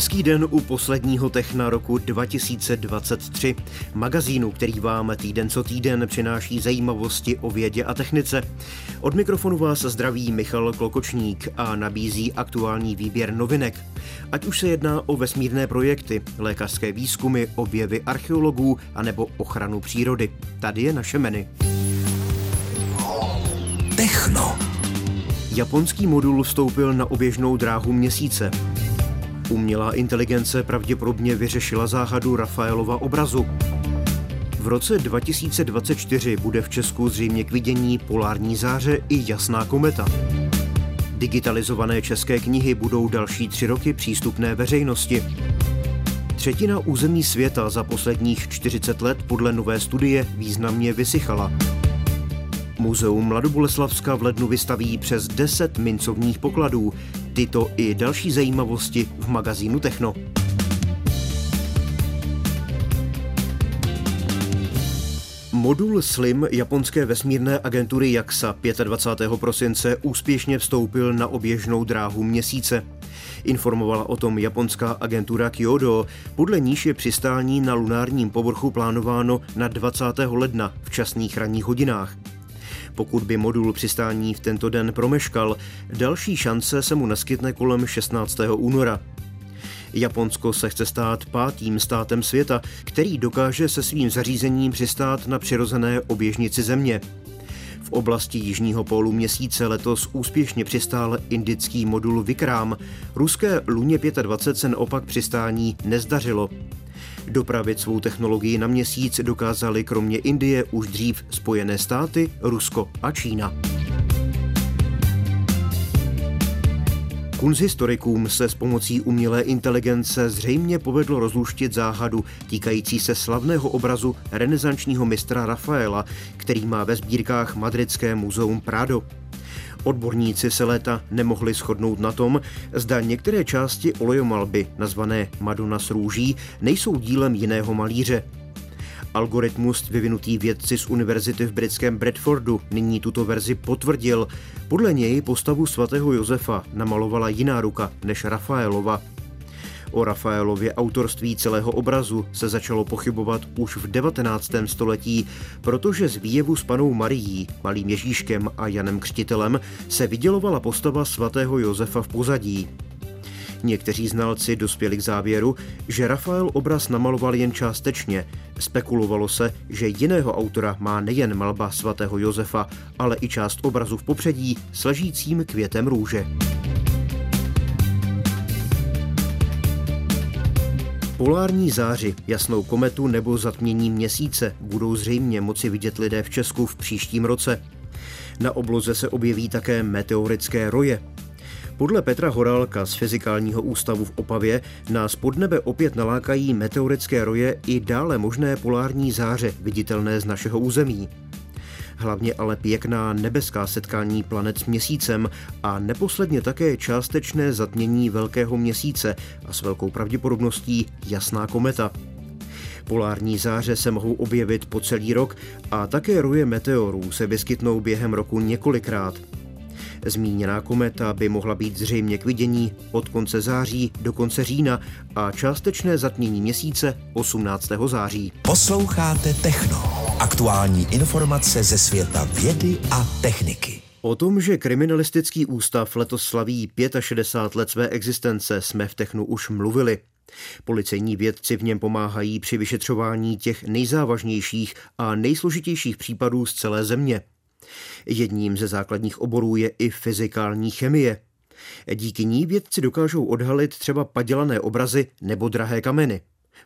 Hezký den u posledního Techna roku 2023. Magazínu, který vám týden co týden přináší zajímavosti o vědě a technice. Od mikrofonu vás zdraví Michal Klokočník a nabízí aktuální výběr novinek. Ať už se jedná o vesmírné projekty, lékařské výzkumy, objevy archeologů anebo ochranu přírody. Tady je naše menu. Techno. Japonský modul vstoupil na oběžnou dráhu měsíce. Umělá inteligence pravděpodobně vyřešila záhadu Rafaelova obrazu. V roce 2024 bude v Česku zřejmě k vidění polární záře i jasná kometa. Digitalizované české knihy budou další tři roky přístupné veřejnosti. Třetina území světa za posledních 40 let podle nové studie významně vysychala. Muzeum Mladoboleslavska v lednu vystaví přes 10 mincovních pokladů. Tyto i další zajímavosti v magazínu Techno. Modul SLIM japonské vesmírné agentury JAXA 25. prosince úspěšně vstoupil na oběžnou dráhu měsíce. Informovala o tom japonská agentura Kyodo, podle níž je přistání na lunárním povrchu plánováno na 20. ledna v časných ranních hodinách. Pokud by modul přistání v tento den promeškal, další šance se mu naskytne kolem 16. února. Japonsko se chce stát pátým státem světa, který dokáže se svým zařízením přistát na přirozené oběžnici Země. V oblasti jižního pólu měsíce letos úspěšně přistál indický modul Vikram. Ruské Luně 25 se naopak přistání nezdařilo. Dopravit svou technologii na měsíc dokázali kromě Indie už dřív Spojené státy, Rusko a Čína. Kunzhistorikům se s pomocí umělé inteligence zřejmě povedlo rozluštit záhadu týkající se slavného obrazu renesančního mistra Rafaela, který má ve sbírkách Madridské muzeum Prado. Odborníci se léta nemohli shodnout na tom, zda některé části olejomalby, nazvané Madonna s růží, nejsou dílem jiného malíře. Algoritmus vyvinutý vědci z univerzity v britském Bradfordu nyní tuto verzi potvrdil. Podle něj postavu svatého Josefa namalovala jiná ruka než Rafaelova. O Rafaelově autorství celého obrazu se začalo pochybovat už v 19. století, protože z výjevu s panou Marií, malým Ježíškem a Janem Křtitelem se vydělovala postava svatého Josefa v pozadí. Někteří znalci dospěli k závěru, že Rafael obraz namaloval jen částečně. Spekulovalo se, že jiného autora má nejen malba svatého Josefa, ale i část obrazu v popředí s ležícím květem růže. Polární záři, jasnou kometu nebo zatmění měsíce budou zřejmě moci vidět lidé v Česku v příštím roce. Na obloze se objeví také meteorické roje. Podle Petra Horálka z Fyzikálního ústavu v Opavě nás pod nebe opět nalákají meteorické roje i dále možné polární záře viditelné z našeho území hlavně ale pěkná nebeská setkání planet s měsícem a neposledně také částečné zatmění velkého měsíce a s velkou pravděpodobností jasná kometa. Polární záře se mohou objevit po celý rok a také roje meteorů se vyskytnou během roku několikrát. Zmíněná kometa by mohla být zřejmě k vidění od konce září do konce října a částečné zatmění měsíce 18. září. Posloucháte Techno. Aktuální informace ze světa vědy a techniky. O tom, že kriminalistický ústav letos slaví 65 let své existence, jsme v Technu už mluvili. Policejní vědci v něm pomáhají při vyšetřování těch nejzávažnějších a nejsložitějších případů z celé země. Jedním ze základních oborů je i fyzikální chemie. Díky ní vědci dokážou odhalit třeba padělané obrazy nebo drahé kameny.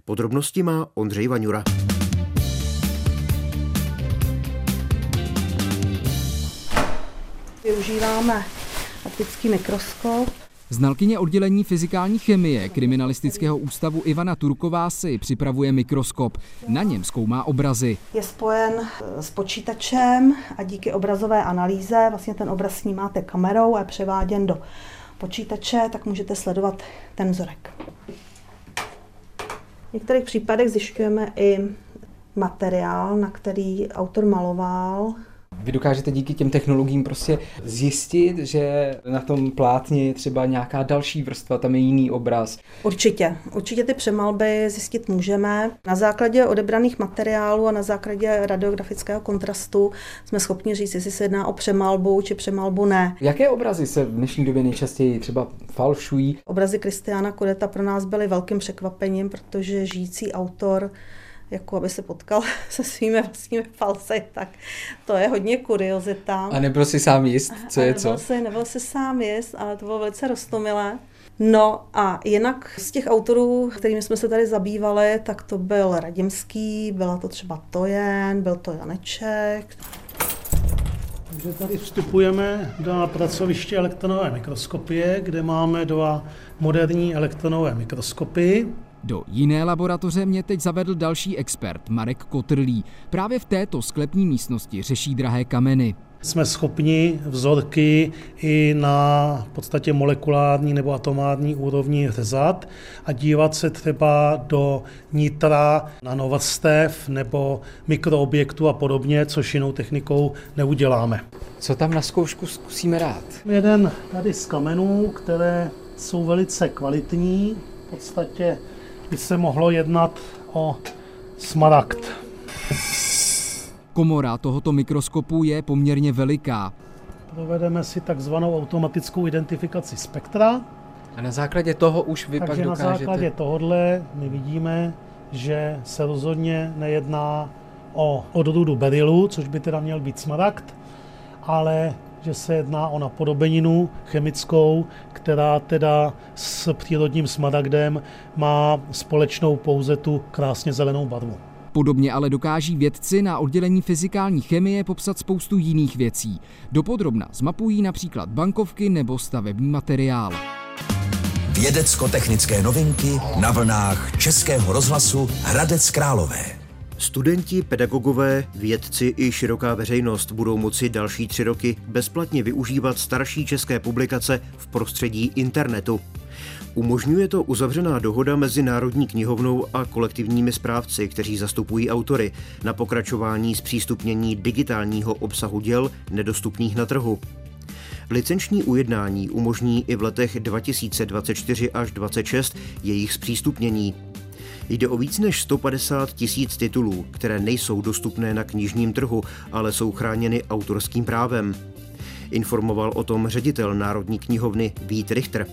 Podrobnosti má Ondřej Vaňura. Využíváme optický mikroskop. Znalkyně oddělení fyzikální chemie Kriminalistického ústavu Ivana Turková si připravuje mikroskop. Na něm zkoumá obrazy. Je spojen s počítačem a díky obrazové analýze vlastně ten obraz snímáte kamerou a je převáděn do počítače, tak můžete sledovat ten vzorek. V některých případech zjišťujeme i materiál, na který autor maloval Vy dokážete díky těm technologiím prostě zjistit, že na tom plátně je třeba nějaká další vrstva, tam je jiný obraz. Určitě. Určitě ty přemalby zjistit můžeme. Na základě odebraných materiálů a na základě radiografického kontrastu jsme schopni říct, jestli se jedná o přemalbu či přemalbu ne. Jaké obrazy se v dnešní době nejčastěji třeba falšují? Obrazy Kristiana Kodeta pro nás byly velkým překvapením, protože žijící autor jako aby se potkal se svými vlastními falsy, tak to je hodně kuriozita. A nebyl si sám jist, co je nebyl co? Si, nebyl si sám jist, ale to bylo velice rostomilé. No a jinak z těch autorů, kterými jsme se tady zabývali, tak to byl Radimský, byla to třeba Tojen, byl to Janeček. Takže tady vstupujeme do pracoviště elektronové mikroskopie, kde máme dva moderní elektronové mikroskopy. Do jiné laboratoře mě teď zavedl další expert, Marek Kotrlí. Právě v této sklepní místnosti řeší drahé kameny. Jsme schopni vzorky i na v podstatě molekulární nebo atomární úrovni řezat a dívat se třeba do nitra nanovrstev nebo mikroobjektů a podobně, což jinou technikou neuděláme. Co tam na zkoušku zkusíme rád? Jeden tady z kamenů, které jsou velice kvalitní, v podstatě by se mohlo jednat o smaragd. Komora tohoto mikroskopu je poměrně veliká. Provedeme si takzvanou automatickou identifikaci spektra. A na základě toho už vy Takže pak na dokážete... základě tohohle my vidíme, že se rozhodně nejedná o odrůdu berylu, což by teda měl být smaragd, ale že se jedná o napodobeninu chemickou, která teda s přírodním smaragdem má společnou pouze tu krásně zelenou barvu. Podobně ale dokáží vědci na oddělení fyzikální chemie popsat spoustu jiných věcí. Dopodrobna zmapují například bankovky nebo stavební materiál. Vědecko-technické novinky na vlnách Českého rozhlasu Hradec Králové. Studenti, pedagogové, vědci i široká veřejnost budou moci další tři roky bezplatně využívat starší české publikace v prostředí internetu. Umožňuje to uzavřená dohoda mezi Národní knihovnou a kolektivními správci, kteří zastupují autory, na pokračování zpřístupnění digitálního obsahu děl nedostupných na trhu. Licenční ujednání umožní i v letech 2024 až 2026 jejich zpřístupnění. Jde o víc než 150 tisíc titulů, které nejsou dostupné na knižním trhu, ale jsou chráněny autorským právem. Informoval o tom ředitel Národní knihovny Vít Richter.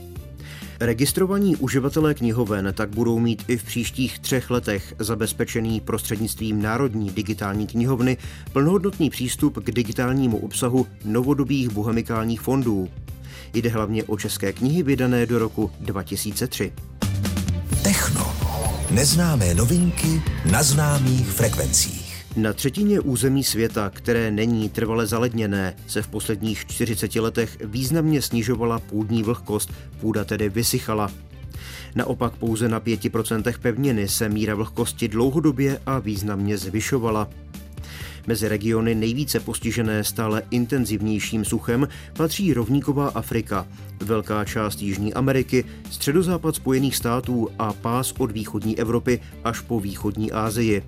Registrovaní uživatelé knihoven tak budou mít i v příštích třech letech zabezpečený prostřednictvím Národní digitální knihovny plnohodnotný přístup k digitálnímu obsahu novodobých bohemikálních fondů. Jde hlavně o české knihy vydané do roku 2003. Neznámé novinky na známých frekvencích. Na třetině území světa, které není trvale zaledněné, se v posledních 40 letech významně snižovala půdní vlhkost, půda tedy vysychala. Naopak pouze na 5% pevniny se míra vlhkosti dlouhodobě a významně zvyšovala. Mezi regiony nejvíce postižené stále intenzivnějším suchem patří rovníková Afrika, velká část Jižní Ameriky, středozápad Spojených států a pás od východní Evropy až po východní Asii.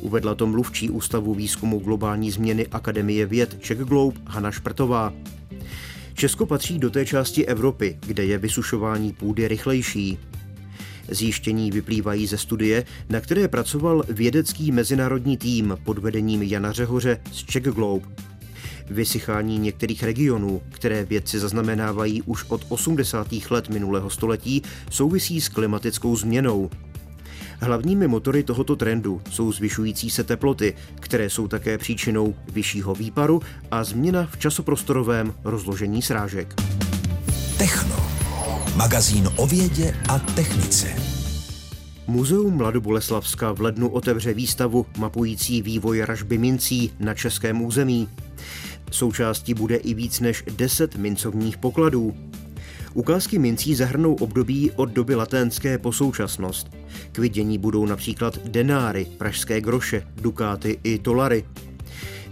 Uvedla to mluvčí Ústavu výzkumu globální změny Akademie věd Czech Globe Hana Šprtová. Česko patří do té části Evropy, kde je vysušování půdy rychlejší. Zjištění vyplývají ze studie, na které pracoval vědecký mezinárodní tým pod vedením Jana Řehoře z Czech Globe. Vysychání některých regionů, které vědci zaznamenávají už od 80. let minulého století, souvisí s klimatickou změnou. Hlavními motory tohoto trendu jsou zvyšující se teploty, které jsou také příčinou vyššího výparu a změna v časoprostorovém rozložení srážek. Techno. Magazín o vědě a technice. Muzeum Mladoboleslavska v lednu otevře výstavu mapující vývoj ražby mincí na českém území. Součástí bude i víc než 10 mincovních pokladů. Ukázky mincí zahrnou období od doby laténské po současnost. K vidění budou například denáry, pražské groše, dukáty i tolary.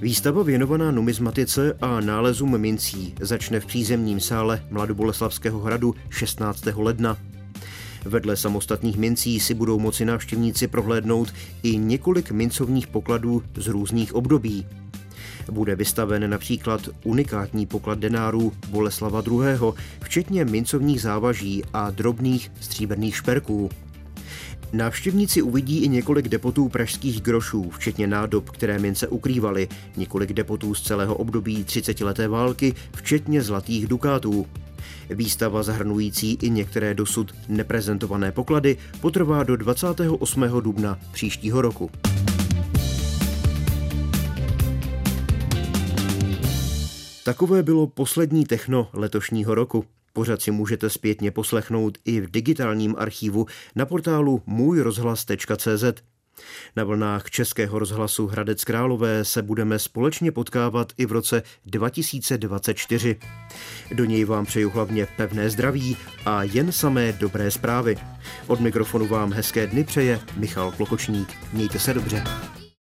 Výstava věnovaná numizmatice a nálezům mincí začne v přízemním sále Mladoboleslavského hradu 16. ledna. Vedle samostatných mincí si budou moci návštěvníci prohlédnout i několik mincovních pokladů z různých období. Bude vystaven například unikátní poklad denárů Boleslava II., včetně mincovních závaží a drobných stříbrných šperků. Návštěvníci uvidí i několik depotů pražských grošů, včetně nádob, které mince ukrývaly, několik depotů z celého období 30-leté války, včetně zlatých dukátů. Výstava zahrnující i některé dosud neprezentované poklady potrvá do 28. dubna příštího roku. Takové bylo poslední techno letošního roku. Pořad si můžete zpětně poslechnout i v digitálním archivu na portálu můjrozhlas.cz. Na vlnách Českého rozhlasu Hradec Králové se budeme společně potkávat i v roce 2024. Do něj vám přeju hlavně pevné zdraví a jen samé dobré zprávy. Od mikrofonu vám hezké dny přeje Michal Klokočník. Mějte se dobře.